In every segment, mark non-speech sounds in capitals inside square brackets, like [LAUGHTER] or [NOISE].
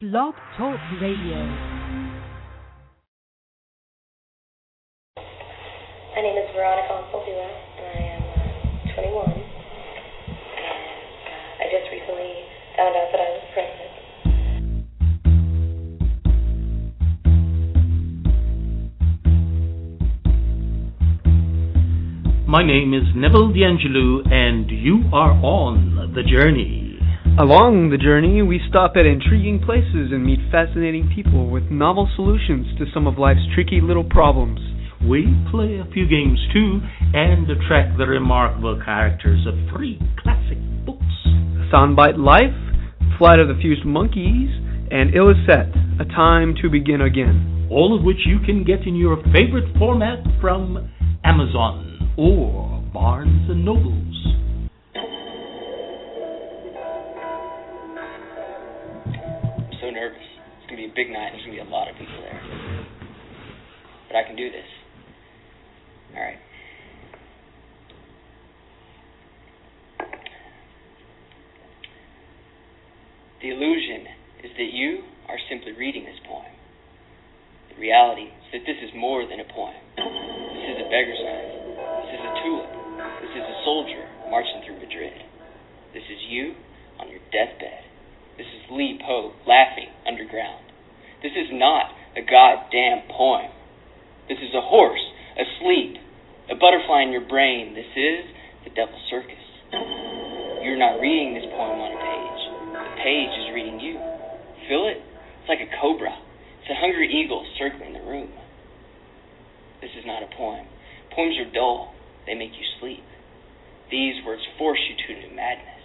Blog Talk Radio. My name is Veronica Alfaldua, and I am uh, 21. And uh, I just recently found out that I was pregnant. My name is Neville D'Angelo, and you are on the journey. Along the journey, we stop at intriguing places and meet fascinating people with novel solutions to some of life's tricky little problems. We play a few games too, and attract the remarkable characters of three classic books. Sound Byte Life, Flight of the Fused Monkeys, and Ilicet, A Time to Begin Again. All of which you can get in your favorite format from Amazon or Barnes and Nobles. A big night. There's gonna be a lot of people there. But I can do this. All right. The illusion is that you are simply reading this poem. The reality is that this is more than a poem. This is a beggar's knife. This is a tulip. This is a soldier marching through Madrid. This is you on your deathbed. This is Li Po laughing underground. This is not a goddamn poem. This is a horse asleep, a butterfly in your brain. This is the Devil's Circus. You're not reading this poem on a page. The page is reading you. Feel it? It's like a cobra. It's a hungry eagle circling the room. This is not a poem. Poems are dull. They make you sleep. These words force you to madness.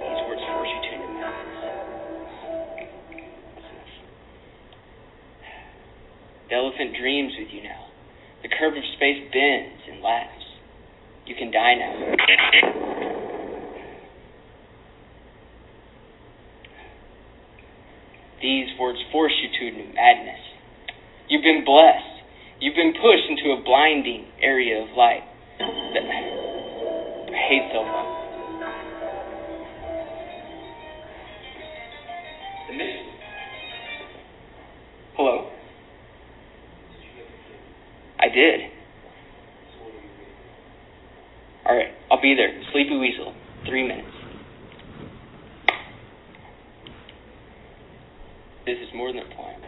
These words force you to The elephant dreams with you now. The curve of space bends and laughs. You can die now. These words force you to madness. You've been blessed. You've been pushed into a blinding area of light. That, I hate cell phones. Hello? Did. Alright, I'll be there. Sleepy Weasel. Three minutes. This is more than a poem.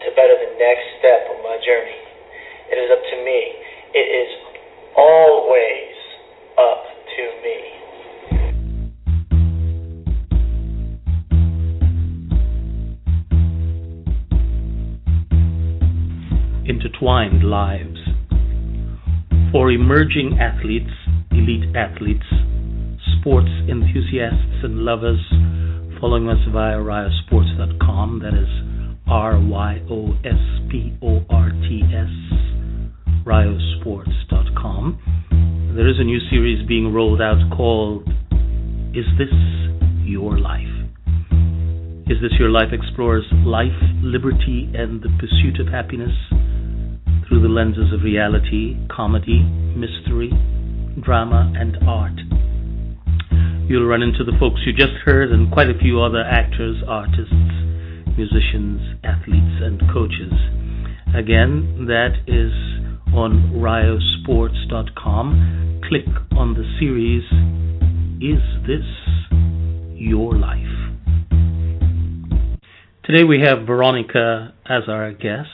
To better the next step of my journey. It is up to me. It is always up to me. Intertwined lives. For emerging athletes, elite athletes, sports enthusiasts, and lovers, following us via ryosports.com. That is R Y O S P O R T S, ryosports.com. There is a new series being rolled out called Is This Your Life? Is This Your Life explores life, liberty, and the pursuit of happiness through the lenses of reality, comedy, mystery, drama, and art. You'll run into the folks you just heard and quite a few other actors, artists, musicians, athletes, and coaches. Again, that is on ryosports.com. Click on the series Is This Your Life? Today we have Veronica as our guest.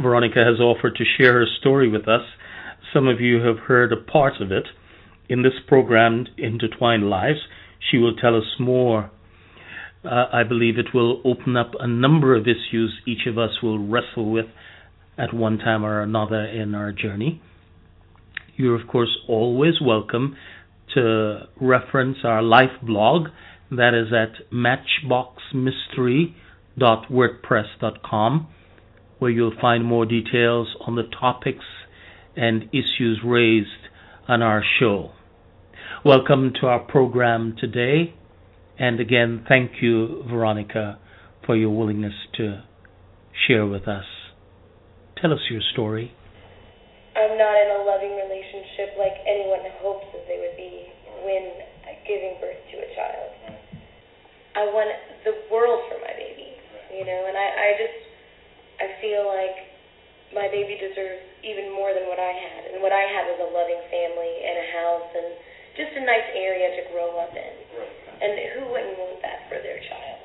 Veronica has offered to share her story with us. Some of you have heard a part of it in this program, Intertwined Lives. She will tell us more. Uh, I believe it will open up a number of issues each of us will wrestle with at one time or another in our journey. You're, of course, always welcome to reference our life blog. That is at matchboxmystery.wordpress.com, where you'll find more details on the topics and issues raised on our show. Welcome to our program today. And again, thank you, Veronica, for your willingness to share with us. Tell us your story. I'm not in a loving relationship like anyone hopes that they would be when giving birth to a child. I want the world for my baby, you know, and I, I just, I feel like my baby deserves even more than what I had. And what I had was a loving family and a house and just a nice area to grow up in. And who wouldn't want that for their child?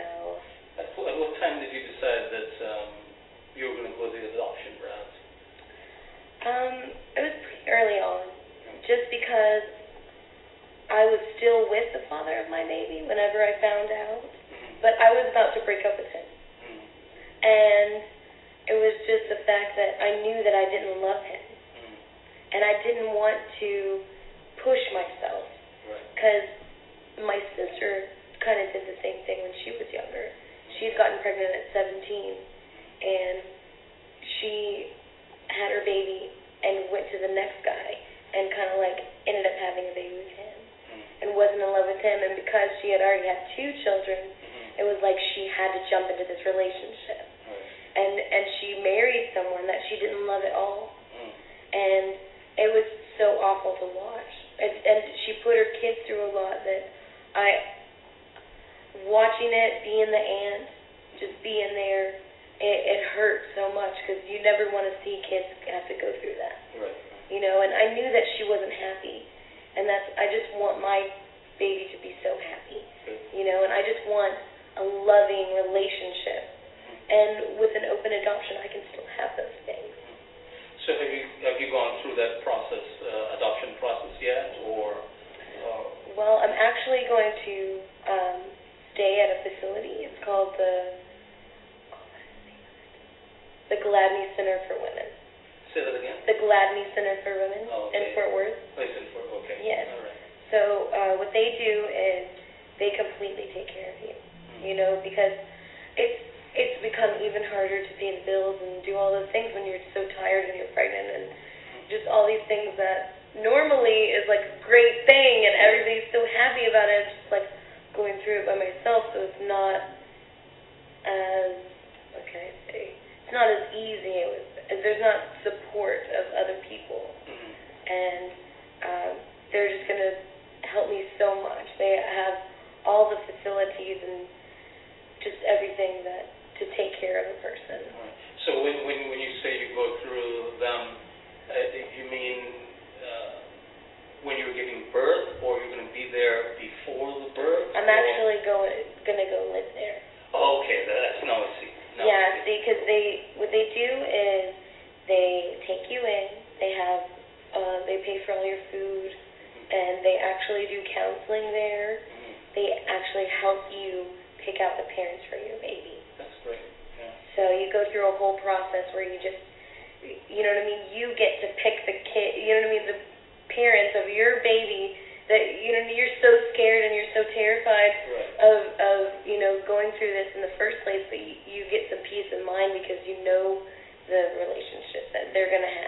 So, At what, at what time did you decide that um, you were going to go the adoption route? um, it was pretty early on, just because I was still with the father of my baby whenever I found out, but I was about to break up with him. And it was just the fact that I knew that I didn't love him. And I didn't want to push myself. Because my sister kind of did the same thing when she was younger. She'd gotten pregnant at 17. And she had her baby and went to the next guy and kind of like ended up having a baby with him mm-hmm. and wasn't in love with him. And because she had already had two children mm-hmm. it was like she had to jump into this relationship. And and she married someone that she didn't love at all. Mm. And it was so awful to watch and, and she put her kids through a lot that I watching it being the aunt just being there it, it hurt so much because you never want to see kids have to go through that Right. you know, and I knew that she wasn't happy, and that's I just want my baby to be so happy, you know, and I just want a loving relationship, and with an open adoption, I can still have those things. So have you have you gone through that process, uh, adoption process yet, or? Uh, Well, I'm actually going to um, stay at a facility. It's called the the Gladney Center for Women. say that again. The Gladney Center for Women Oh, in. Fort Worth. Place in Fort. Okay. Yes. All right. So uh, what they do is they completely take care of you. You know, because it's it's become even harder to pay the bills and do all those things when you're so tired and you're pregnant and just all these things that normally is like a great thing and everybody's so happy about it. Just like going through it by myself, so it's not as okay. say? It's not as easy. It was, there's not support of other people, mm-hmm. and um, they're just gonna help me so much. They have all the facilities and just everything that to take care of a person. So when when when you say you go through them, uh, you mean uh, when you're giving birth, or you're going to be there before the birth? I'm actually going going to go live there. Oh, okay, that's no, see. No, yeah, I see, because they what they do is they take you in. They have uh, they pay for all your food, mm-hmm. and they actually do counseling there. Mm-hmm. They actually help you pick out the parents for your baby. That's great. Yeah. So you go through a whole process where you just you know what I mean, you get to pick the kid, you know what I mean, the parents of your baby that you know you're so scared and you're so terrified right. of of you know going through this in the first place, but you, you get some peace of mind because you know the relationship that they're going to have.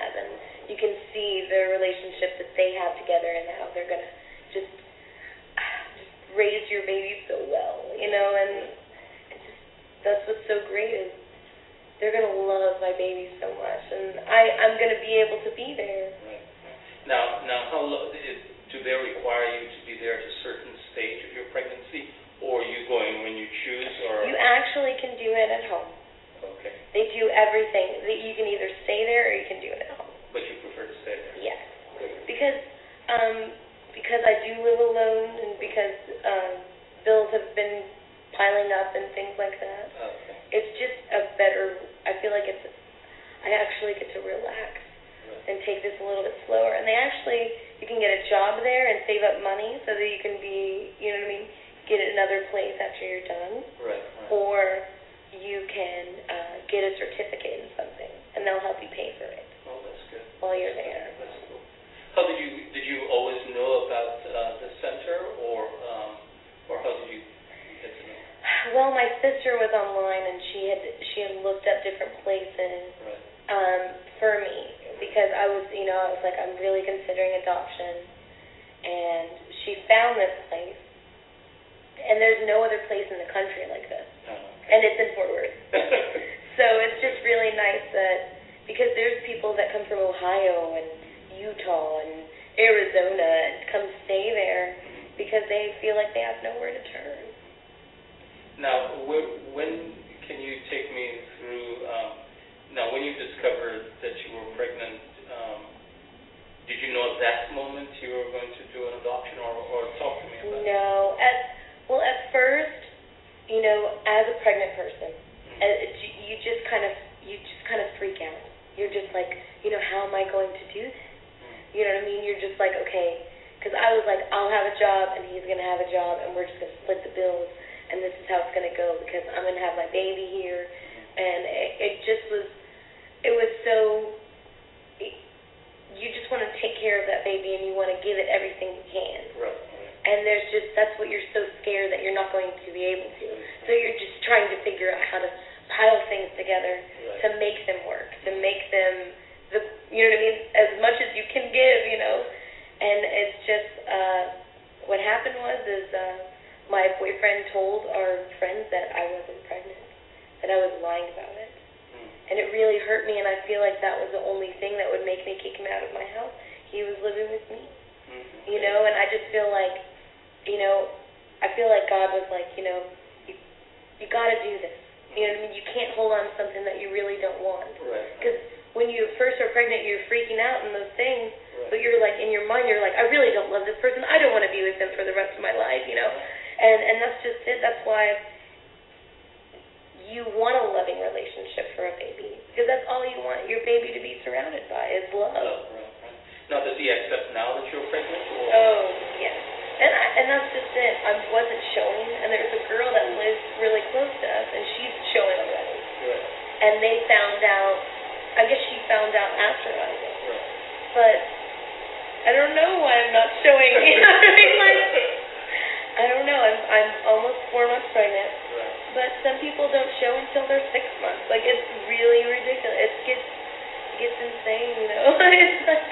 people don't show until they're six months. Like it's really ridiculous. It gets it gets insane, you know. [LAUGHS] it's like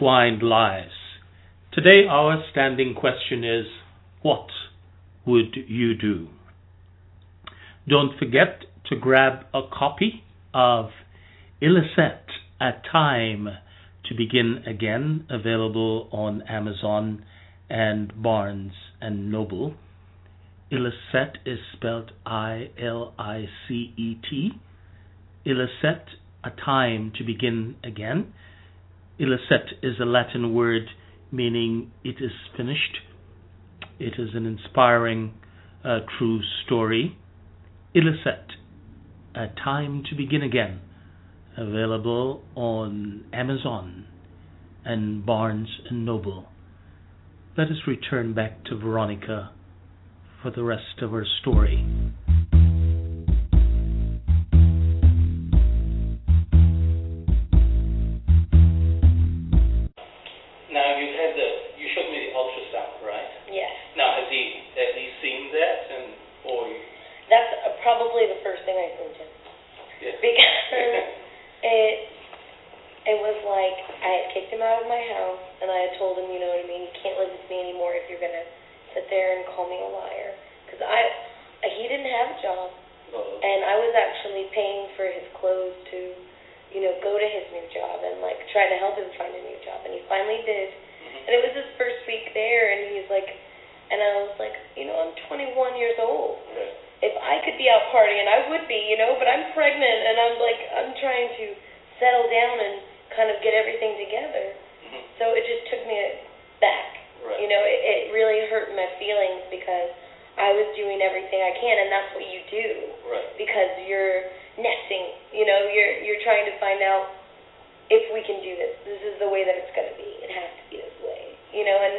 intertwined lives. Today, our standing question is what would you do? Don't forget to grab a copy of Ilicet, A Time to Begin Again, available on Amazon and Barnes and Noble. Ilicet is spelled I L I C E T. Ilicet, a time to begin again. Ilicet is a Latin word meaning it is finished. It is an inspiring, uh, true story. Ilicet, a time to begin again. Available on Amazon and Barnes and Noble. Let us return back to Veronica for the rest of her story. Told him, you know what I mean, you can't live with me anymore if you're gonna sit there and call me a liar. Because I he didn't have a job Oh, and I was actually paying for his clothes to, you know, go to his new job and like try to help him find a new job. And he finally did. mhm. And it was his first week there, and he's like, and I was like, you know, I'm 21 years old. Right. If I could be out partying, I would be, you know. But I'm pregnant, and I'm like, I'm trying to settle down and kind of get everything together. So it just took me back. Right. You know, it, it really hurt my feelings because I was doing everything I can, and that's what you do Right. because you're nesting. You know, you're you're trying to find out if we can do this. This is the way that it's going to be. It has to be this way. You know, and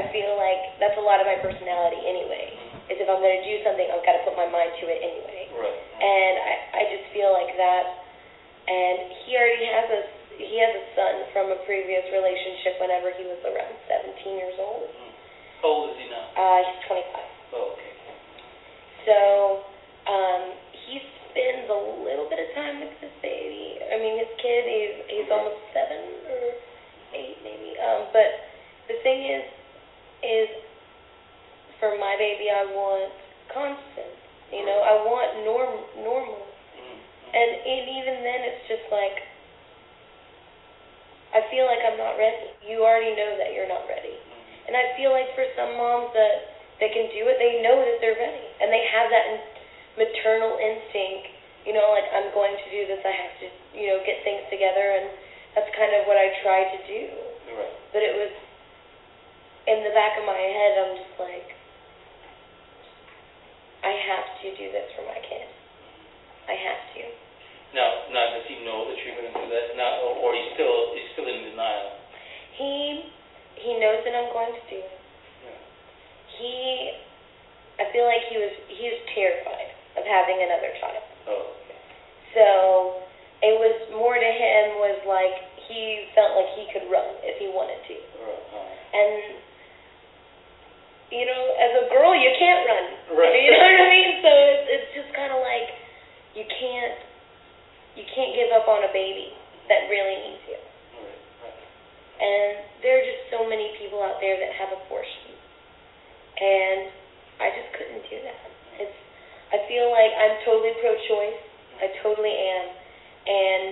I feel like that's a lot of my personality anyway. Is if I'm going to do something, I've got to put my mind to it anyway. Right. And I I just feel like that. And he already has a he has a son from a previous relationship. Whenever he was around 17 years old, How old is he now? uh, he's 25. Oh, okay. So um, he spends a little bit of time with his baby. I mean, his kid. He's he's almost seven or eight, maybe. Um, but the thing is, is for my baby, I want constant. You know, I want norm normal. Mhm. And and even then, it's just like I feel like I'm not ready. You already know that you're not ready. And I feel like for some moms that that can do it, they know that they're ready, and they have that in, maternal instinct. You know, like I'm going to do this. I have to, you know, get things together, and that's kind of what I tried to do. Right. But it was in the back of my head. I'm just like, I have to do this for my kid. I have to. Now, now does he know that you're going to do that now, or, or he's still he's still in denial? He he knows that I'm going to do it. Yeah. He, I feel like he was he was terrified of having another child. Oh, okay. So it was more to him was like he felt like he could run if he wanted to. Right. Uh, And you know, as a girl you can't run. Right. [LAUGHS] You know what I mean? So it's it's just kinda like you can't you can't give up on a baby that really needs you. And there are just so many people out there that have abortions. And I just couldn't do that. It's I feel like I'm totally pro choice. I totally am. And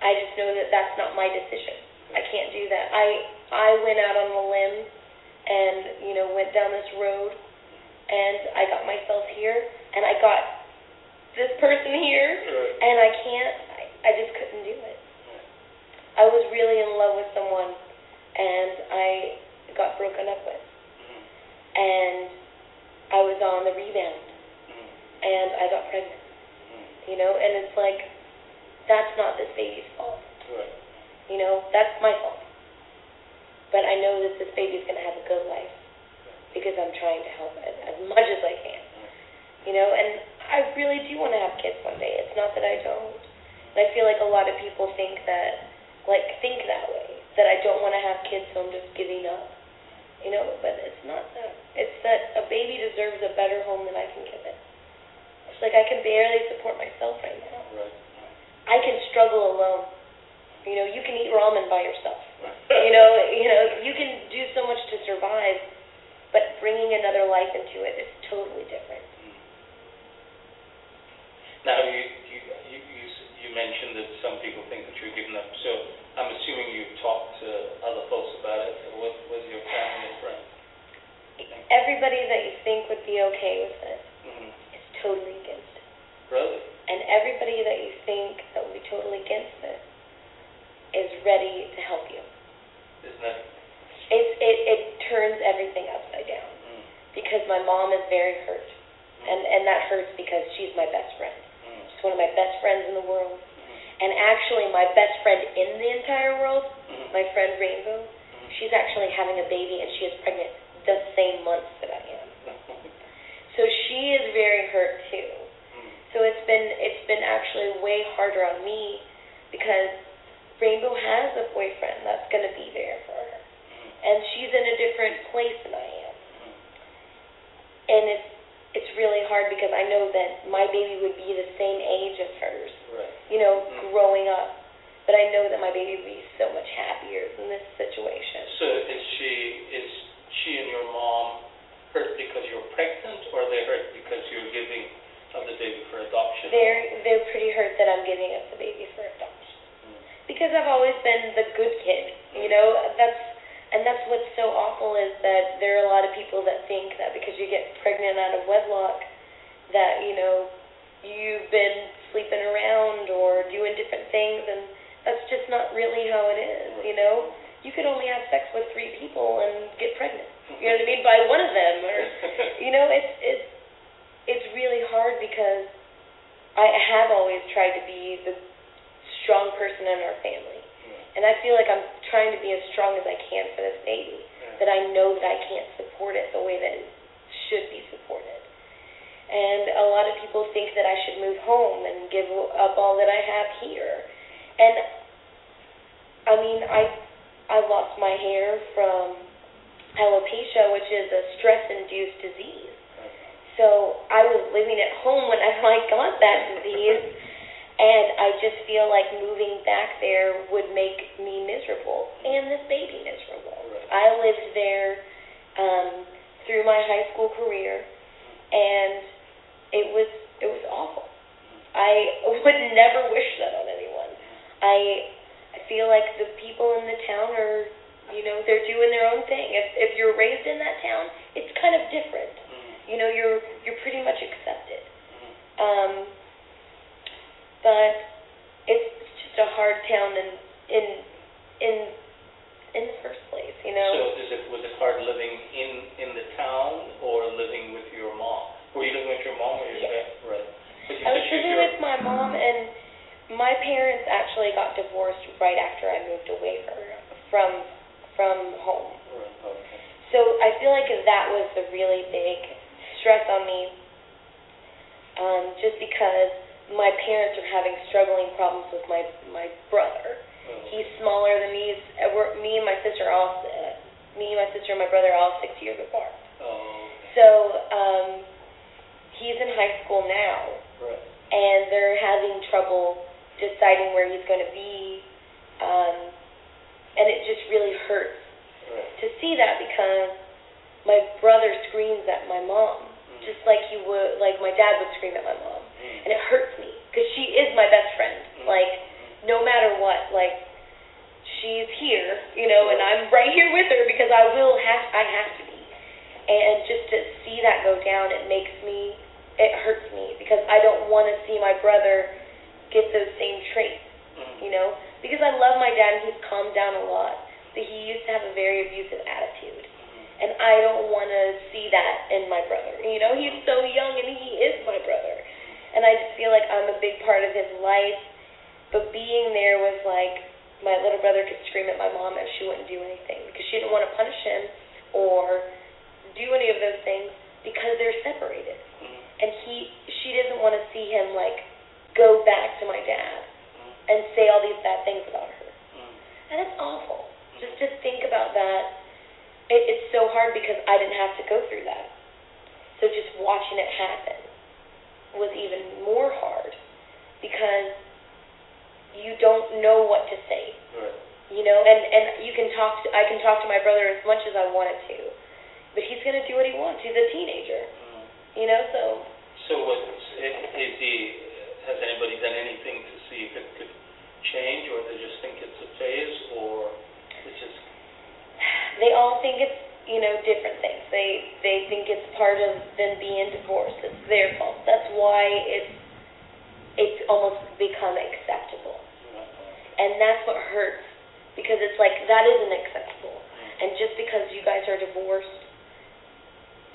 I just know that that's not my decision. I can't do that. I I went out on a limb and, you know, went down this road and I got myself here and I got this person here and I can't I, I just couldn't do it. I was really in love with someone and I got broken up with Mhm. and I was on the rebound Mhm. and I got pregnant. Mhm. You know, and it's like that's not this baby's fault. You know, that's my fault. But I know that this baby's gonna have a good life because I'm trying to help it as much as I can. You know, and I really do want to have kids one day. It's not that I don't. And I feel like a lot of people think that, like, think that way. That I don't want to have kids, so I'm just giving up. You know, but it's not that. It's that a baby deserves a better home than I can give it. It's like I can barely support myself right now. Right. I can struggle alone. You know, you can eat ramen by yourself. [LAUGHS] you know, you know, you can do so much to survive, but bringing another life into it is totally different. Now, you, you, you, you mentioned that some people think that you're giving up, so I'm assuming you've talked to other folks about it, what was your family and friends? Everybody that you think would be okay with it Mhm. is totally against it. Really? And everybody that you think that would be totally against it is ready to help you. Isn't that, It's, it, it turns everything upside down mm, because my mom is very hurt. And, and that hurts because she's my best friend. She's one of my best friends in the world. mhm, And actually, my best friend in the entire world, mhm, my friend Rainbow, mhm. she's actually having a baby and she is pregnant the same month that I am. [LAUGHS] So she is very hurt too. So it's been it's been actually way harder on me because Rainbow has a boyfriend that's going to be there for her. And she's in a different place than I am. And it's it's really hard because I know that my baby would be the same age as hers, Right. you know, Mm. growing up. But I know that my baby would be so much happier in this situation. So is she, is she and your mom hurt because you're pregnant, or are they hurt because you're giving of the baby for adoption? They're they're pretty hurt that I'm giving up the baby for adoption. Mm, because I've always been the good kid, you know. That's and that's what's so awful is that there are a lot of people that think that because you get pregnant out of wedlock, that you know you've been sleeping around or doing different things, and that's just not really how it is, you know. You could only have sex with three people and get pregnant. You know what I mean? By one of them, or [LAUGHS] you know, it's it's it's really hard because I have always tried to be the strong person in our family. And I feel like I'm trying to be as strong as I can for this baby, that I know that I can't support it the way that it should be supported. And a lot of people think that I should move home and give up all that I have here. And I mean, I I lost my hair from alopecia, which is a stress-induced disease. So I was living at home when I [LAUGHS] got that disease, and I just feel like moving back there would make me miserable and this baby miserable. I lived there um, through my high school career, and it was it was awful. I [LAUGHS] would never wish that on anyone. I I feel like the people in the town are, you know, they're doing their own thing. If if you're raised in that town, it's kind of different. mm, You know, you're you're pretty much accepted. mm. Um, but it's just a hard town in in in in the first place, you know. So is it, was it hard living in, in the town or living with your mom? Were you living with your mom or your Yes. dad? Right. You I was living with my mom, and my parents actually got divorced right after I moved away from from from home. Right, okay. So I feel like that was the really big stress on me, um, just because my parents are having struggling problems with my my brother. Well, He's smaller than me. He's, uh, we're, me and my sister are all uh, me, and my sister, and my brother are all six years apart. Oh, So um, he's in high school now, right. and they're having trouble deciding where he's going to be, um, and it just really hurts Right. to see that because my brother screams at my mom Mm. just like he would, like my dad would scream at my mom. And it hurts me because she is my best friend. Like no matter what, like she's here, you know, and I'm right here with her because I will have, I have to be. And just to see that go down, it makes me, it hurts me because I don't want to see my brother get those same traits, Mm. you know, because I love my dad and he's calmed down a lot, but he used to have a very abusive attitude. And I don't want to see that in my brother. You know, he's so young and he is my brother. And I just feel like I'm a big part of his life. But being there was like my little brother could scream at my mom and she wouldn't do anything because she didn't want to punish him or do any of those things because they're separated. Mm. And he she doesn't want to see him like go back to my dad Mm. and say all these bad things about her. Mm. And it's awful. Just to think about that, it, it's so hard because I didn't have to go through that. So just watching it happen was even more hard because you don't know what to say. Right. You know, and and you can talk. To, I can talk to my brother as much as I wanted to, but he's gonna do what he wants. He's a teenager. Mm. You know, so So what, is he, has anybody done anything to see if it could change, or they just think it's a phase, or it's just, [SIGHS] they all think it's you know different things. They they think it's part of them being divorced. It's their fault. That's why it's it's almost become acceptable, and that's what hurts because it's like that isn't acceptable. And just because you guys are divorced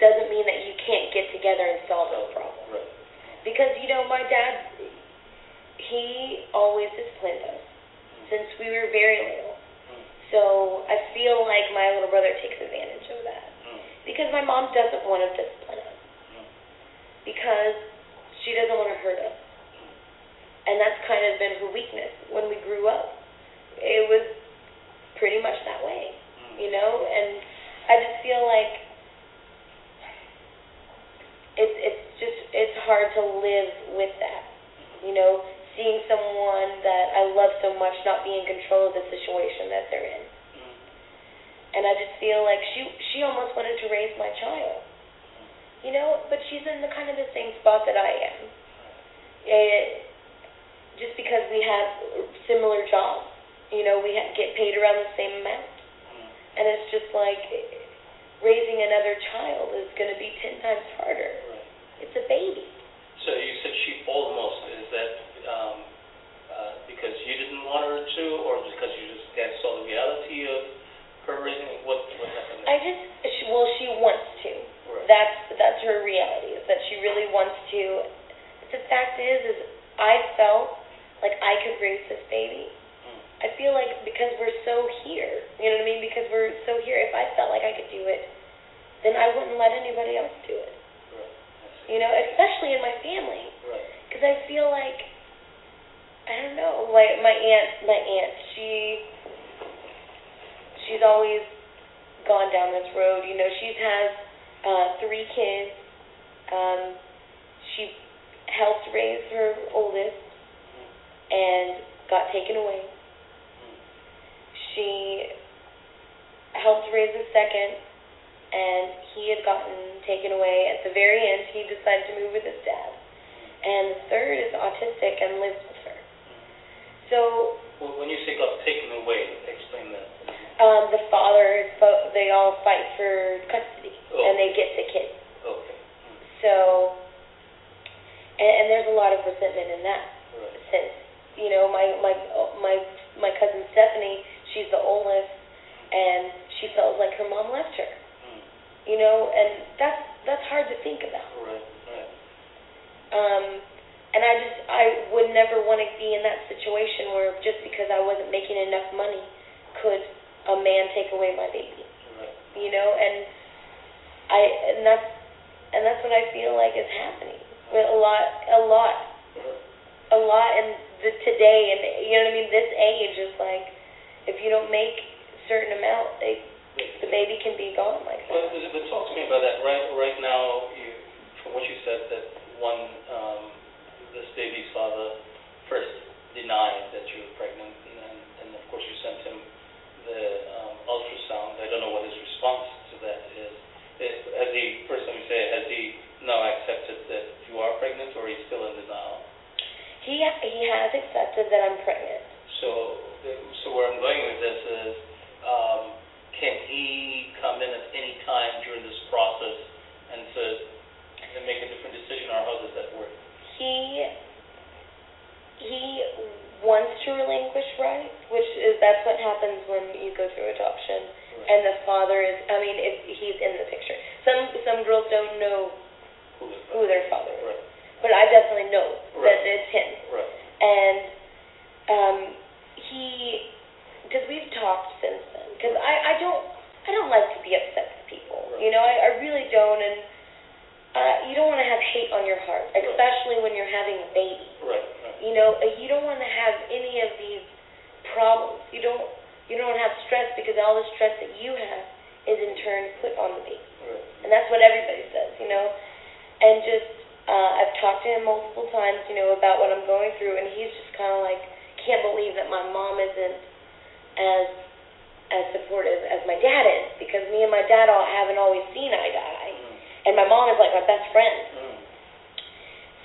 doesn't mean that you can't get together and solve the problem. right, Because you know my dad, he always disciplined us since we were very little. So I feel like my little brother takes advantage of that. Mm, because my mom doesn't want to discipline us. Mm. Because she doesn't want to hurt us, mm. and that's kind of been her weakness when we grew up. It was pretty much that way, mm. you know, and I just feel like it's it's just it's hard to live with that, you know, seeing someone that I love so much not be in control of the situation that they're in. Mm-hmm. And I just feel like she she almost wanted to raise my child. You know, but she's in the kind of the same spot that I am. It, just because we have similar jobs, you know, we ha- get paid around the same amount. Mm-hmm. And it's just like raising another child is going to be 10 times harder. It's a baby. So you said she almost, is that, um, uh, because you didn't want her to, or because you just guys saw the reality of her raising, what, what happened I just she, well, she wants to. Right. That's that's her reality. Is that she really wants to. But the fact is, is I felt like I could raise this baby. Mm. I feel like because we're so here, you know what I mean? Because we're so here. If I felt like I could do it, then I wouldn't let anybody else do it. Right, You know, especially in my family, right, because I feel like I don't know. Like my aunt, my aunt, she she's always gone down this road. You know, she's has uh, three kids. Um, she helped raise her oldest and got taken away. She helped raise the second, and he had gotten taken away. At the very end, he decided to move with his dad. And the third is autistic and lives. So Well, when you say got taken away, explain that. um, the father, they all fight for custody, Oh. and they get the kids. Okay, So, and, and there's a lot of resentment in that. right, since you know my my my my cousin Stephanie, she's the oldest, and she felt like her mom left her. mm, You know, and that's that's hard to think about. right, right, Um, and I just I would never want to be in that situation where just because I wasn't making enough money, could a man take away my baby? right. You know, and I and that's and that's what I feel like is happening. With a lot, a lot a lot in the today and you know what I mean this age is like if you don't make certain amount they the baby can be gone like that. but but talk to me about that. Right, right now, you, from what you said, that one, um, this baby's father first denied that you were pregnant, and, and of course you sent him the um, ultrasound. I don't know what his response to that is. It, has he, first let me say, has he now accepted that you are pregnant, or he's still in denial? He he has accepted that I'm pregnant. So, so where I'm going with this is, um, can he come in at any time during this process and to and make a different decision, or how does that work? He he wants to relinquish rights, which is that's what happens when you go through adoption. And the father is I mean if he's in the picture. Some some girls don't know Who their father is. Right, But I definitely know that it's him. right, and um, he, because we've talked since then. Because I, I don't, I don't like to be upset with people. Right. You know, I, I really don't, and uh, you don't want to have hate on your heart, Right. especially when you're having a baby. right, right, You know, uh, you don't want to have any of these problems. You don't, you don't have stress because all the stress that you have is in turn put on the baby. right. And that's what everybody says, you know. And just, uh, I've talked to him multiple times, you know, about what I'm going through, and he's just kind of like, can't believe that my mom isn't as as supportive as my dad is because me and my dad all haven't always seen eye to eye, and my mom is like my best friend. Mm.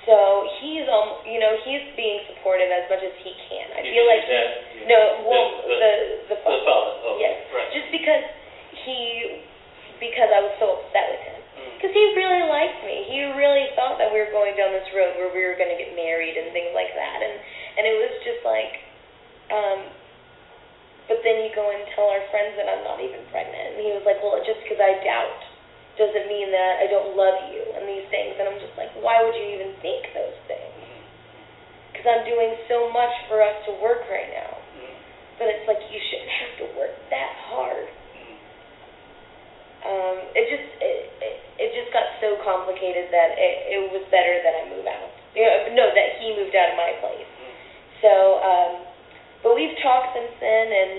So he's um you know he's being supportive as much as he can. I You feel like dad? he, no well the, the the the father. Oh, Yes. Right. Just because he because I was so upset with him. Mm. Because he really liked me. He really thought that we were going down this road where we were going to get married and things like that. And and it was just like, um, but then you go and tell our friends that I'm not even pregnant. And he was like, well, just because I doubt doesn't mean that I don't love you and these things. And I'm just like, why would you even think those things? Because I'm doing so much for us to work right now. But it's like you shouldn't have to work that hard. Um, it just it, it it just got so complicated that it, it was better that I move out. You know, no, that he moved out of my place. So, um, but we've talked since then, and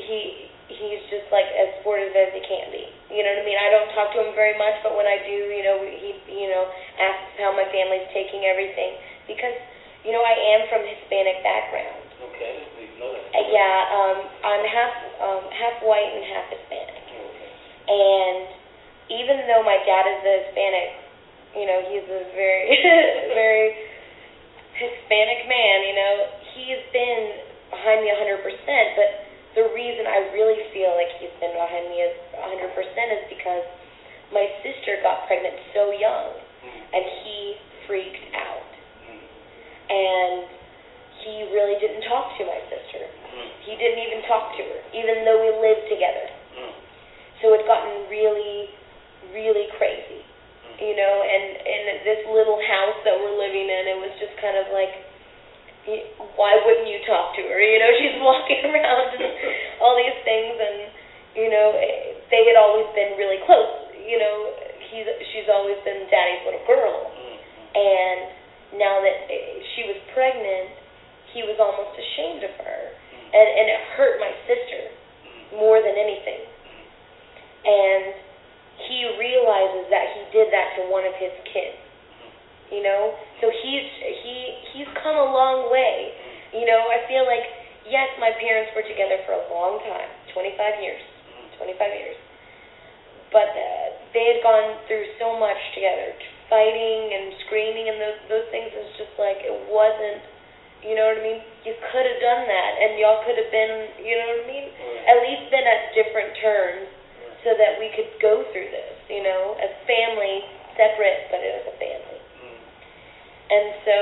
he he's just like as supportive as he can be. You know what I mean? Talk to him very much, but when I do, you know, he you know asks how my family's taking everything because you know I am from Hispanic background. Okay. We know that. Uh, yeah, um, I'm half um, half white and half Hispanic. Okay. And even though my dad is a Hispanic, you know, he's a very, [LAUGHS] very Hispanic man, you know, he's been behind me 100%. But the reason I really feel like he's been behind me a 100% is because my sister got pregnant so young and he freaked out. And he really didn't talk to my sister. Mm. He didn't even talk to her, even though we lived together. So it gotten really, really crazy, you know. And in this little house that we're living in, it was just kind of like, why wouldn't you talk to her? You know, [LAUGHS] she's walking around and [LAUGHS] all these things, and you know, eh, they had always been really close. You know, he's she's always been daddy's little girl, Mm. and now that eh, she was pregnant, he was almost ashamed of her, mm-hmm. and and it hurt my sister mm-hmm. more than anything. And he realizes that he did that to one of his kids. You know, so he's he he's come a long way. You know, I feel like yes, my parents were together for a long time, 25 years, 25 years. But uh, they had gone through so much together, fighting and screaming and those those things. It's just like it wasn't. You know what I mean? You could have done that, and y'all could have been. You know what I mean? At least been at different terms so that we could go through this, you know, as family, separate, but as a family. Mm. And so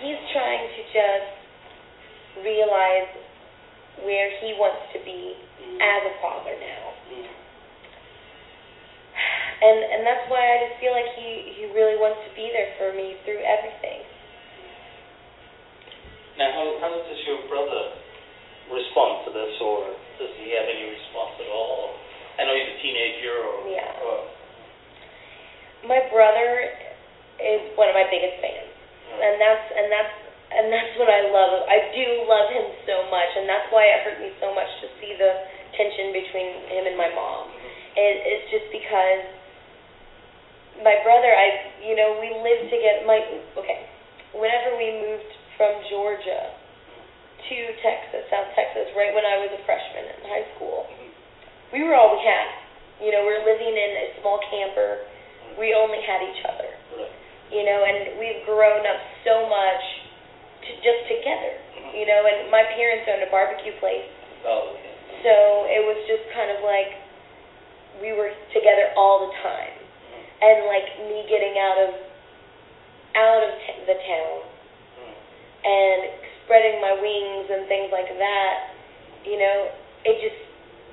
he's trying to just realize where he wants to be as a father now. And and that's why I just feel like he he really wants to be there for me through everything. Now, how, how does your brother respond to this, or does he have any response at all? I know he's a teenager, or Yeah. or, My brother is one of my biggest fans. and that's and that's and that's what I love. I do love him so much, and that's why it hurt me so much to see the tension between him and my mom. Mm-hmm. It, it's just because my brother, I you know we lived together. My okay, whenever we moved from Georgia to Texas, South Texas, right when I was a freshman in high school, we were all we had. You know, we were living in a small camper. We only had each other you know, and we've grown up so much to just together, Mhm. you know, and my parents owned a barbecue place, Oh, okay. so it was just kind of like we were together all the time, and like me getting out of out of t- the town Mm. and spreading my wings and things like that, you know, it just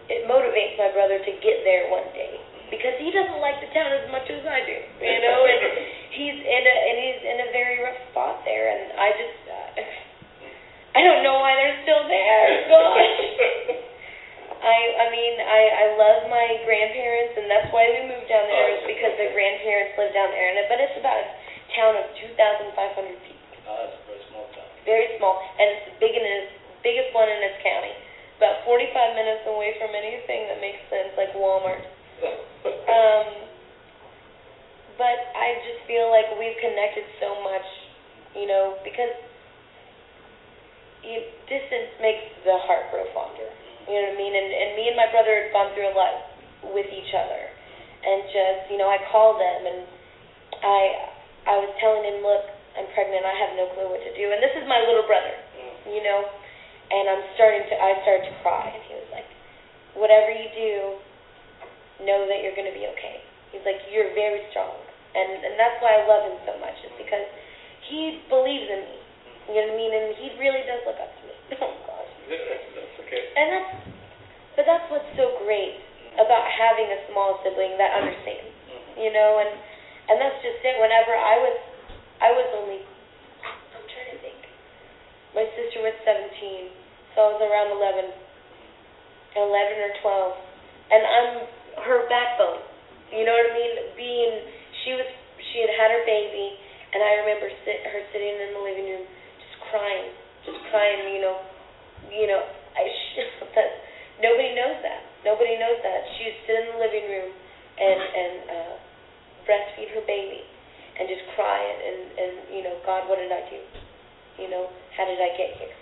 it motivates my brother to get there one day because he doesn't like the town as much as I do, you [LAUGHS] know, and he's in a and he's in a very rough spot there, and I just uh, [LAUGHS] I don't know why they're still there. Gosh. [LAUGHS] I I mean I I love my grandparents and that's why we moved down there is because their grandparents live down there and it, but it's about a town of 2,500 people, Ah, it's a very small town. very small and it's the big in its biggest one in this county. About 45 minutes away from anything that makes sense like Walmart. [LAUGHS] Um, but I just feel like we've connected so much, you know, because you, distance makes the heart grow fonder. You know what I mean? And and me and my brother had gone through a lot with each other, and just you know I called them and I I was telling him, look, I'm pregnant. I have no clue what to do. And this is my little brother, mm. you know. And I'm starting to I started to cry, and he was like, whatever you do, know that you're going to be okay. He's like, you're very strong, and and that's why I love him so much, is because he believes in me. You know what I mean? And he really does look up to me. [LAUGHS] oh gosh. That's okay. And that's, but that's what's so great about having a small sibling that understands, mm-hmm. you know, and and that's just it. Whenever I was, I was only, I'm trying to think. My sister was 17, so I was around 11, 11 or 12, and I'm her backbone. You know what I mean? Being, she was, she had had her baby, and I remember sit, her sitting in the living room, just crying, just crying. You know, you know, I sh- [LAUGHS] that nobody knows that. Nobody knows that. She would sit in the living room and and uh, breastfeed her baby, and just cry and, and and you know, God, what did I do? You know, how did I get here?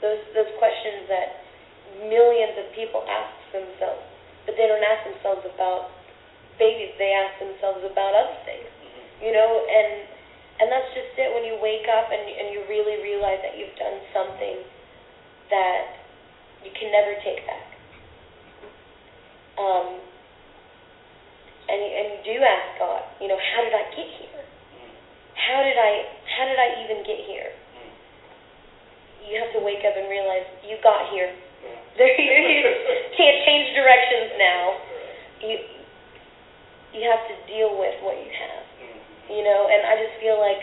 Those those questions that millions of people ask themselves, but they don't ask themselves about babies. They ask themselves about other things. You know, and and that's just it. When you wake up and and you really realize that you've done something that you can never take back. Um, and and you do ask God, you know, how did I get here? How did I how did I even get here? You have to wake up and realize you got here. There you, you can't change directions now. You you have to deal with what you have. You know, and I just feel like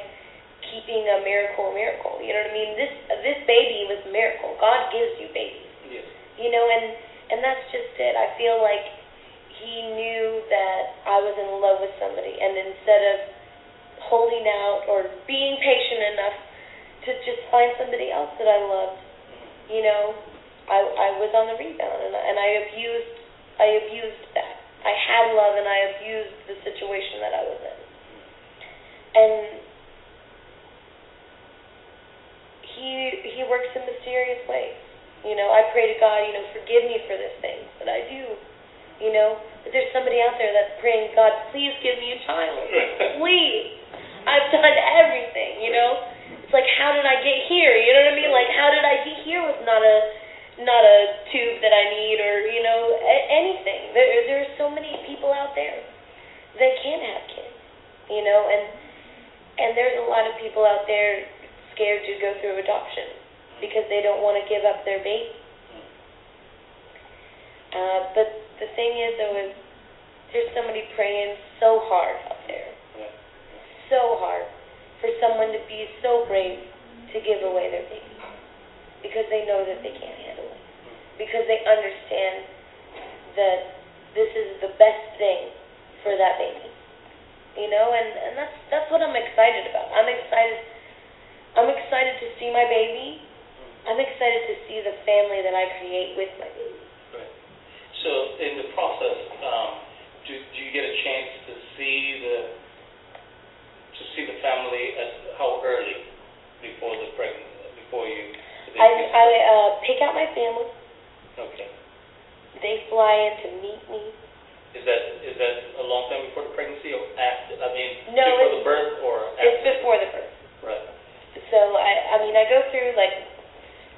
keeping a miracle a miracle. You know what I mean? This this baby was a miracle. God gives you babies. Yes. You know, and and that's just it. I feel like he knew that I was in love with somebody, and instead of holding out or being patient enough to just find somebody else that I loved, you know, I I was on the rebound, and I, and I abused I abused that. I had love, and I abused the situation that I was in, and he he works in mysterious ways. You know, I pray to God, you know, forgive me for this thing that I do. You know, but there's somebody out there that's praying, God, please give me a child. please. I've done everything, you know? It's like how did I get here? You know what I mean? Like how did I get here with not a not a tube that I need or, you know, a- anything. There there are so many people out there that can't have kids, you know, and and there's a lot of people out there scared to go through adoption because they don't want to give up their baby. Uh, but the thing is, though, is there's somebody praying so hard out there, Yeah. so hard, for someone to be so brave to give away their baby because they know that they can't handle it, because they understand that this is the best thing for that baby. You know, and and that's that's what I'm excited about. I'm excited. I'm excited to see my baby. I'm excited to see the family that I create with my baby. Right. So in the process, um, do, do you get a chance to see the to see the family at how early before the pregnant before you? I I uh, pick out my family. okay. They fly in to meet me. Is that is that a long time before the pregnancy or after? I mean, No, before the birth or after? It's before the birth. Right. So I I mean I go through like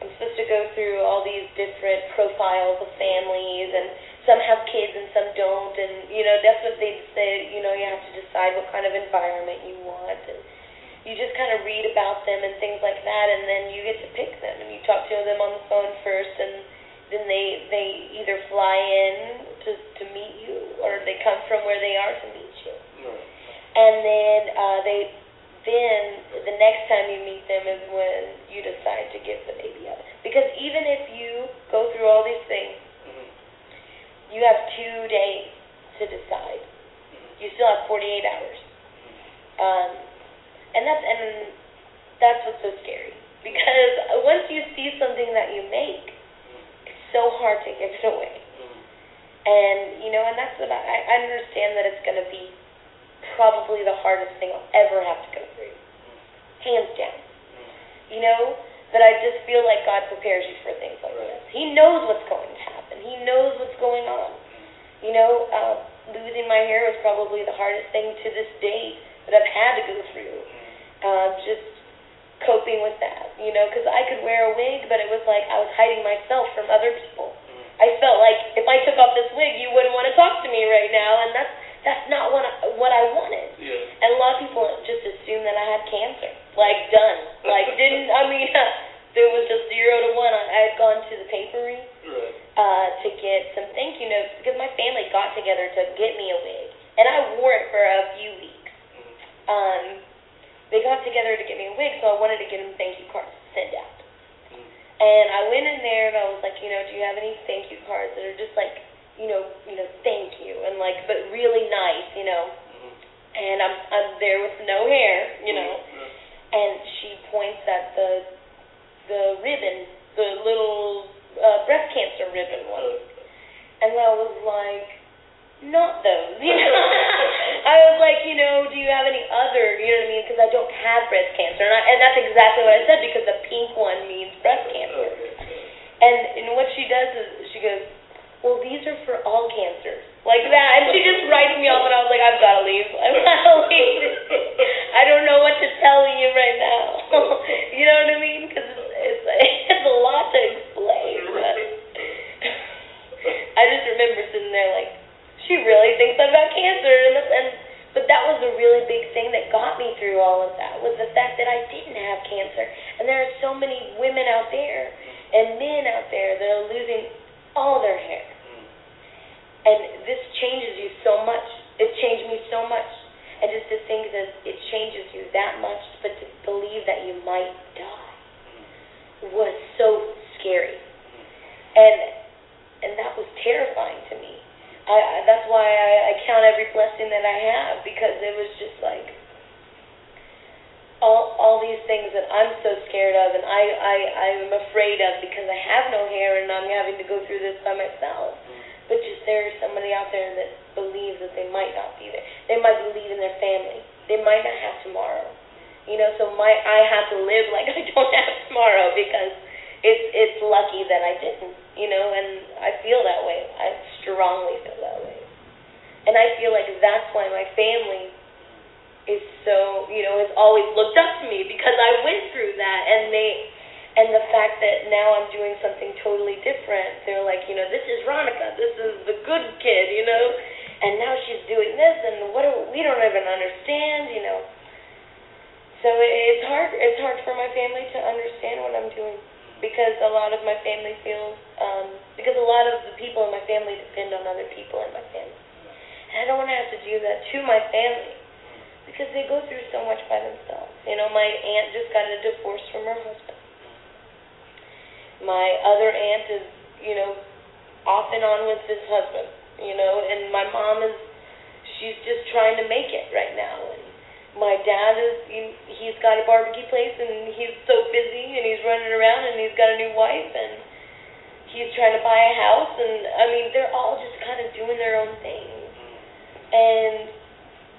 I'm supposed to go through all these different profiles of families and some have kids and some don't and you know that's what they say you know you have to decide what kind of environment you want and you just kind of read about them and things like that and then you get to pick them and you talk to them on the phone first and then they they either fly in to to meet you or they come from where they are to meet you Right. and then uh, they then the next time you meet them is when you decide to give the baby up. Because even if you go through all these things, Mhm. you have two days to decide. You still have 48 hours. Um, and that's and that's what's so scary. Because once you see something that you make, it's so hard to give it away. Mhm. And you know, and that's what I, I understand that it's going to be probably the hardest thing I'll ever have to go through, hands down. You know, But I just feel like God prepares you for things like this. He knows what's going to happen. He knows what's going on. You know, uh, losing my hair was probably the hardest thing to this day that I've had to go through. Uh, just coping with that, you know, because I could wear a wig, but it was like I was hiding myself from other people. I felt like if I took off this wig, you wouldn't want all all these things that I'm so scared of and I I I'm afraid of because I have no hair and I'm having to go through this by myself. But just there is somebody out there that believes that they might not be there. They might believe in their family. They might not have tomorrow. You know, so my I have to live like I don't [LAUGHS] have tomorrow because it's it's lucky that I didn't, you know, and I feel that way. I strongly feel that way. And I feel like that's why my family is so, you know, has always looked up to me because I went through that and they and the fact that now I'm doing something totally different. They're like, you know, this is Ronica, this is the good kid, you know, and now she's doing this and what do, we don't even understand, you know. So it's hard it's hard for my family to understand what I'm doing because a lot of my family feels um because a lot of the people in my family depend on other people in my family. And I don't want to have to do that to my family because they go through so much by themselves. You know, my aunt just got a divorce from her husband. My other aunt is, you know, off and on with his husband, you know, and my mom is she's just trying to make it right now and my dad is he, he's got a barbecue place and he's so busy and he's running around and he's got a new wife and he's trying to buy a house and I mean they're all just kind of doing their own thing. Mm-hmm. And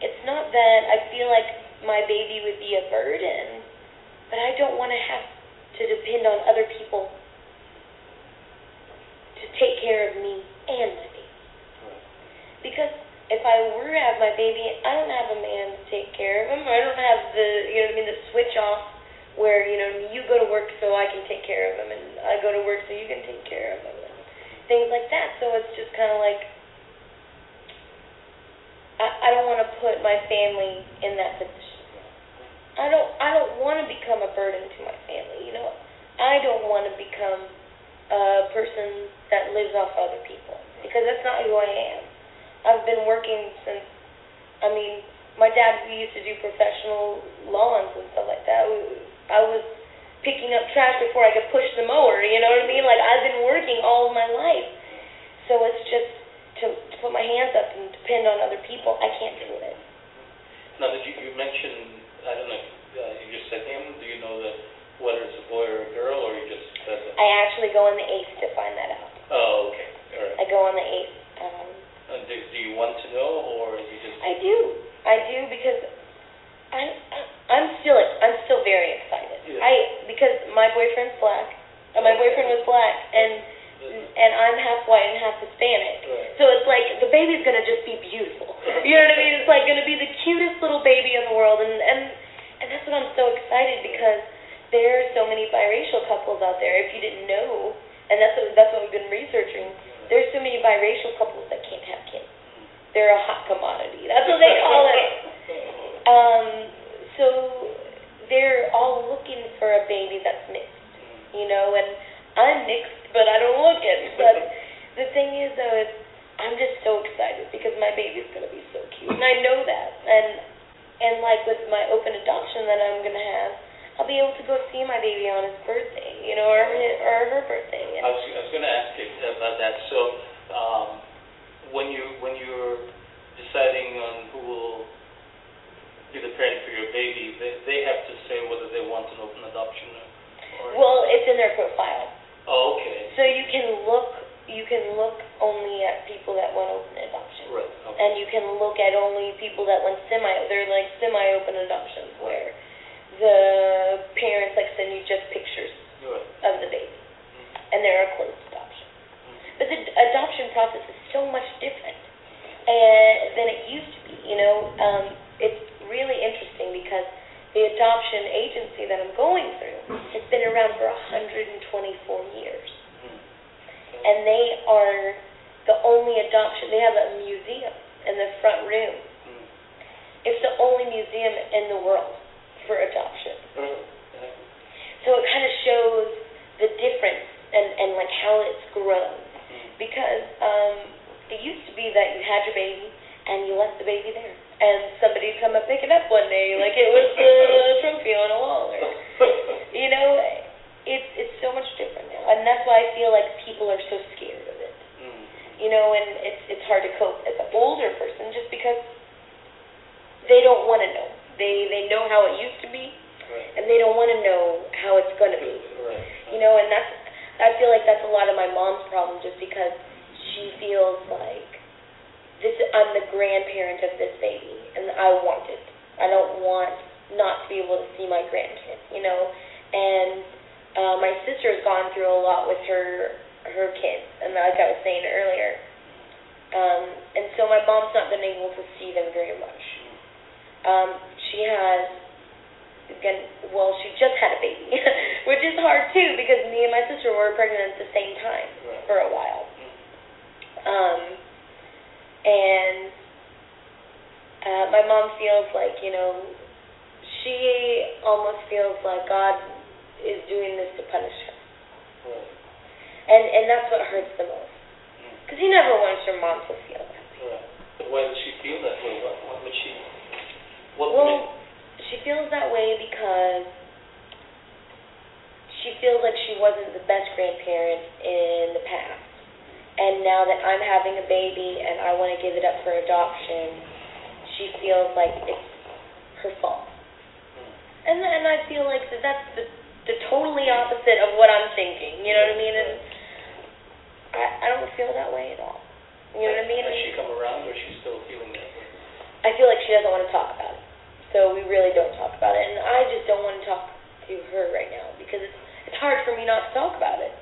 it's not that I feel like my baby would be a burden, but I don't want to have to depend on other people to take care of me and my baby. Because if I were to have my baby, I don't have a man to take care of him. I don't have the, you know what I mean, the switch off where, you know, you go to work so I can take care of him, and I go to work so you can take care of him, and things like that. So it's just kind of like, I, I don't want to put my family in that position. I don't, I don't want to become a burden to my family, you know. I don't want to become a person that lives off other people because that's not who I am. I've been working since, I mean, my dad, we used to do professional lawns and stuff like that. We, I was picking up trash before I could push the mower, you know what I mean? Like, I've been working all of my life. So it's just to, to put my hands up and depend on other people, I can't do it. Now, did you, you mentioned, I don't know, if, uh, you just said him, do you know that whether it's a boy or a girl, or you just said that? I actually go on the eighth to find that out. Oh, okay, all right. I go on the eighth. Um, Uh, do, do you want to know, or you just? I do. I do because I, I I'm still I'm still very excited. Yeah. I because my boyfriend's black. Uh, my boyfriend was black, and and I'm half white and half Hispanic. Right. So it's like the baby's gonna just be beautiful. [LAUGHS] You know what I mean? It's like gonna be the cutest little baby in the world, and and and that's what I'm so excited because there are so many biracial couples out there. If you didn't know, and that's what, that's what we've been researching. There's so many biracial couples that can't have kids. They're a hot commodity. That's what they call it. [LAUGHS] Um, so they're all looking for a baby that's mixed, you know, and I'm mixed, but I don't look it. [LAUGHS] But the thing is, though, is I'm just so excited because my baby's gonna be so cute, and I know that. And and like with my open adoption that I'm gonna have, I'll be able to go see my baby on his birthday, you know, or his, or her birthday. I was, I was going to ask you about that. So, um, when you when you're deciding on who will hard too because me and my sister were pregnant at the same time Right. for a while. Um, and uh, my mom feels like you know, she almost feels like God is doing this to punish her, Right. and and that's what hurts the most. Because he never wants your mom to feel that. Right. But why does she feel that way? What, what would she? What Well, would she feels that way because she feels like she wasn't the best grandparent in the past. And now that I'm having a baby and I want to give it up for adoption, she feels like it's her fault. Hmm. And and I feel like that that's the the totally opposite of what I'm thinking. You know what I mean? And I I don't feel that way at all. You know what I mean? Has she come around, or is she still feeling that way? I feel like she doesn't want to talk about it. So we really don't talk about it. And I just don't want to talk to her right now because it's it's hard for me not to talk about it.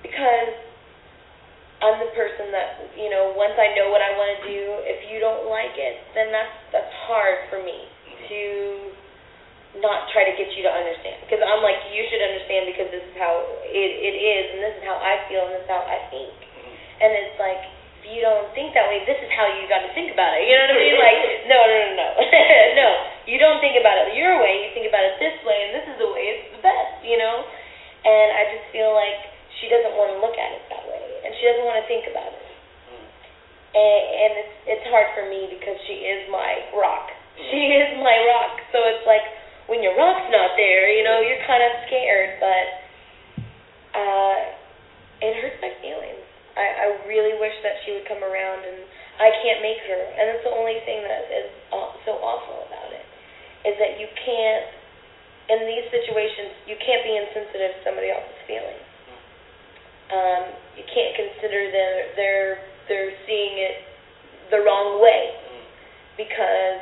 Because I'm the person that, you know, once I know what I want to do, if you don't like it, then that's that's hard for me to not try to get you to understand. Because I'm like, you should understand because this is how it, it is and this is how I feel and this is how I think. And it's like, if you don't think that way, this is how you got to think about it. You know what I mean? Like, [LAUGHS] no, no, no, no. [LAUGHS] no, you don't think about it your way. You think about it this way, and this is the way it's the best, you know? And I just feel like she doesn't want to look at it that way, and she doesn't want to think about it. And, and it's it's hard for me because she is my rock. She is my rock. So it's like when your rock's not there, you know, you're kind of scared, but uh, it hurts my feelings. I, I really wish that she would come around, and I can't make her. And that's the only thing that is so awful about it, is that you can't, in these situations, you can't be insensitive to somebody else's feelings. Um, you can't consider their they're they're seeing it the wrong way because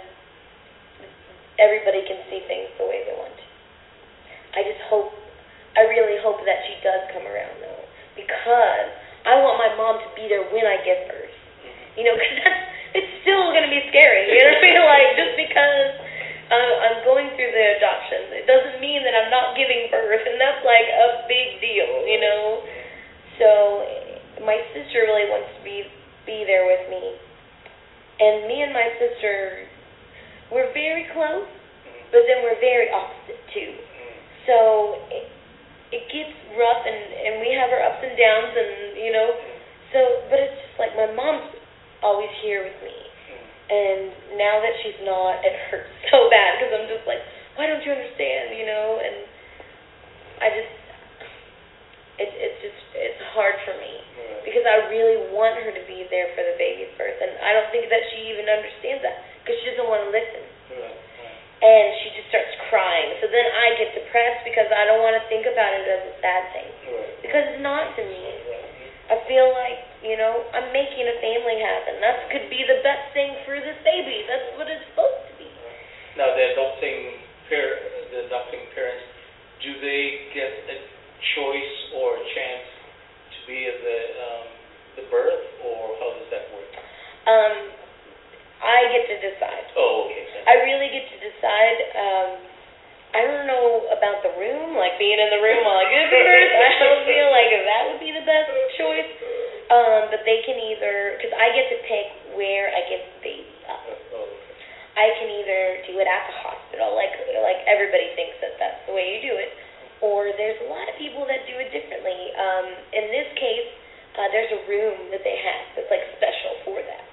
everybody can see things the way they want. I just hope, I really hope that she does come around though, because I want my mom to be there when I give birth. You know, [LAUGHS] because it's still to be scary. You know what I mean? [LAUGHS] Like just because I'm, I'm going through the adoptions, it doesn't mean that I'm not giving birth, and that's like a big deal. You know, so my sister really wants to be be there with me, and me and my sister, we're very close, but then we're very opposite too. So it, it gets rough, and and we have our ups and downs, and you know, so but it's just like my mom's always here with me, and now that she's not, it hurts [LAUGHS] so bad because I'm just like, why don't you understand, you know? And I just, it it's just it's hard for me. Because I really want her to be there for the baby's birth, and I don't think that she even understands that because she doesn't want to listen and she just starts crying. So then I get depressed because I don't want to think about it as a sad thing. Because it's not to me. I feel like you know I'm making a family happen. That could be the best thing for this baby. That's what it's supposed to be. Now, the adopting par- the adopting parents, do they get a choice or a chance to be at the um, the birth, or how does that work? Um, I get to decide. Oh, okay. I really get to decide. Um, I don't know about the room, like being in the room while I give [LAUGHS] birth. I don't feel like that would be the best choice. Um, but they can either, because I get to pick where I give the baby up. Oh. I can either do it at the hospital, like like everybody thinks that that's the way you do it, or there's a lot of people that do it differently. Um, in this case, uh, there's a room that they have that's like special for that.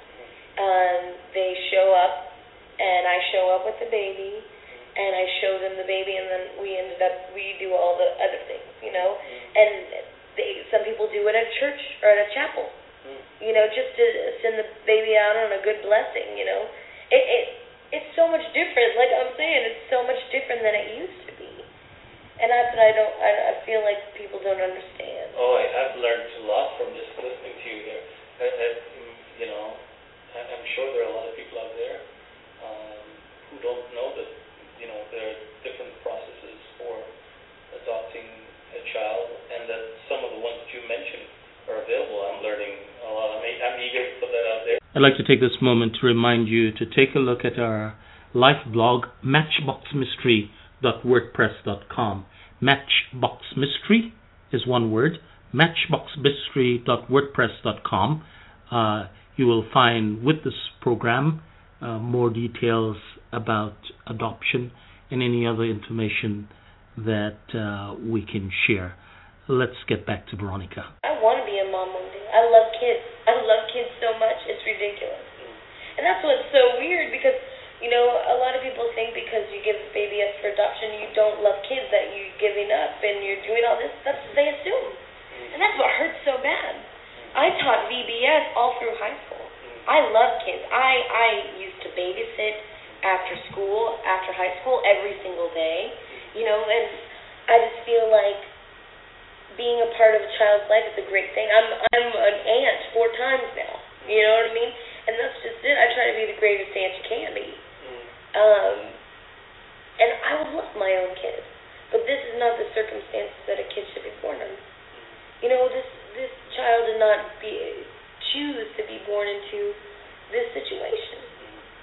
Um, they show up, and I show up with the baby, and I show them the baby, and then we ended up we do all the other things, you know. And they some people do it at church or at a chapel, you know, just to send the baby out on a good blessing, you know. It it it's so much different. Like I'm saying, it's so much different than it used to be, and that's what I don't. I, I feel like people don't understand. Oh, I, I've learned a lot from just listening to you there. I, I, mm, you know, I, I'm sure there are a lot of people out there um, who don't know that, you know, there are different processes for adopting a child, and that some of the ones that you mentioned are available. I'm learning a lot. I'm, I'm eager to put that out there. I'd like to take this moment to remind you to take a look at our life blog, matchboxmystery.wordpress.com. Matchboxmystery is one word. Matchboxmystery.wordpress.com. Uh, you will find with this program uh, more details about adoption and any other information that uh, we can share. Let's get back to Veronica. I want to be a mom one day. I love kids. I love kids so much. It's ridiculous. And that's what's so weird because, you know, a lot of people think because you give a baby up for adoption, you don't love kids, that you're giving up and you're doing all this. That's what they assume. And that's what hurts so bad. I taught VBS all through high school. I love kids. I, I used to babysit after school, after high school, every single day. You know, and I just feel like being a part of a child's life is a great thing. I'm I'm an aunt four times now. You know what I mean? And that's just it. I try to be the greatest aunt you can be. Um, and I would love my own kid, but this is not the circumstances that a kid should be born in. You know, this this child did not be choose to be born into this situation.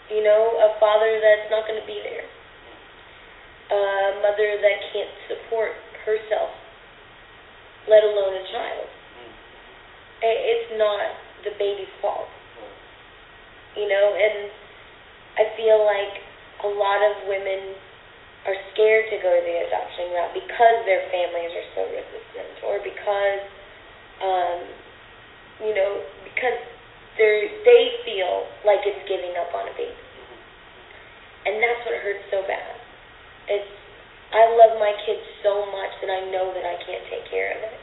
You know, a father that's not going to be there, a mother that can't support herself let alone a child. Mm-hmm. I- It's not the baby's fault. Mm-hmm. You know, and I feel like a lot of women are scared to go the adoption route because their families are so resistant or because um you know, because they they feel like it's giving up on a baby. Mm-hmm. And that's what hurts so bad. It's I love my kids so much that I know that I can't take care of it.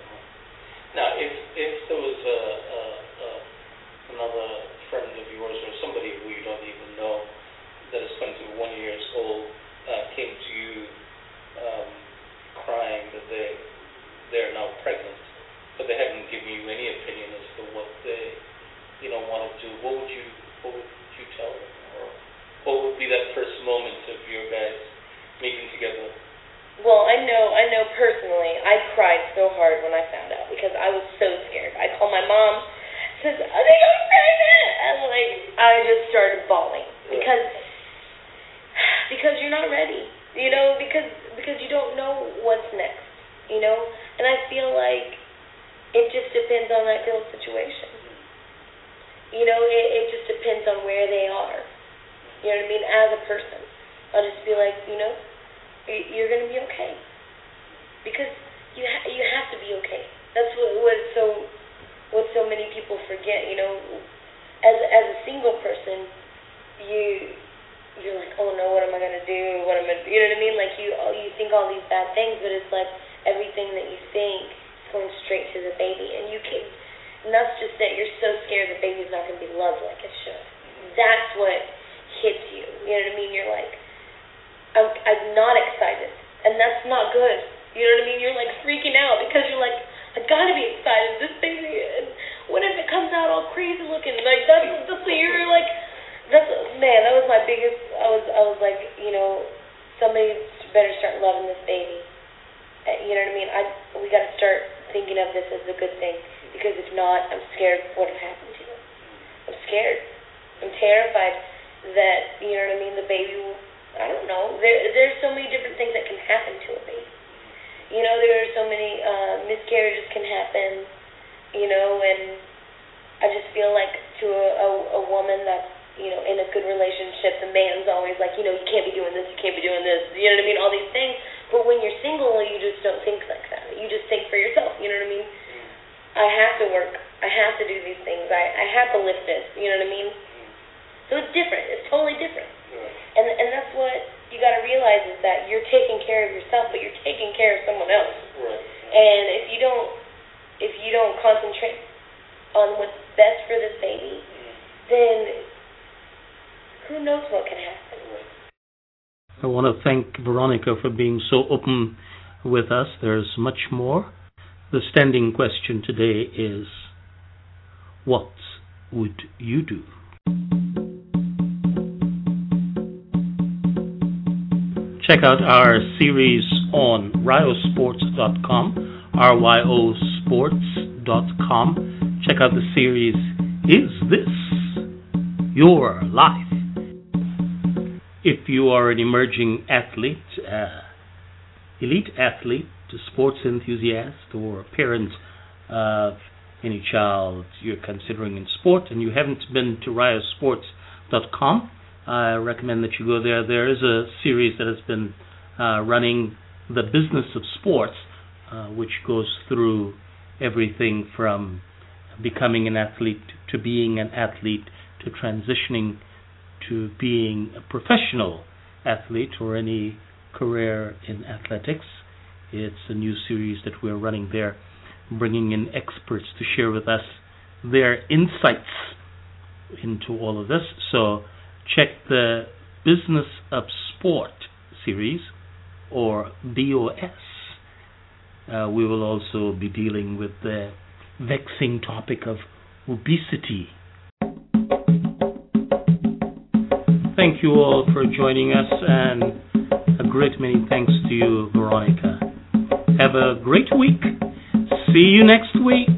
Now, if if there was a, a, a another friend of yours or somebody who you don't even know that is 21 years old uh, came to you um, crying that they they're now pregnant, but they haven't given you any opinion as to what they you know want to do, what would you what would you tell them, or what would be that first moment of your guys meeting together? Well, I know, I know personally, I cried so hard when I found out because I was so scared. I called my mom, says, "I think I'm pregnant," and like I just started bawling concentrate on what's best for this baby, mm-hmm. then who knows what can happen. I want to thank Veronica for being so open with us. There's much more. The standing question today is What would you do? Check out our series on ryosports.com, ryosports.com. Check out the series Is This Your Life? If you are an emerging athlete, uh, elite athlete, a sports enthusiast, or a parent of any child you're considering in sport and you haven't been to ryosports.com, I recommend that you go there. There is a series that has been uh, running the business of sports, uh, which goes through everything from becoming an athlete to being an athlete to transitioning to being a professional athlete or any career in athletics. It's a new series that we're running there, bringing in experts to share with us their insights into all of this. So check the Business of Sport series or BOS. Uh, we will also be dealing with the vexing topic of obesity. Thank you all for joining us, and a great many thanks to you, Veronica. Have a great week. See you next week.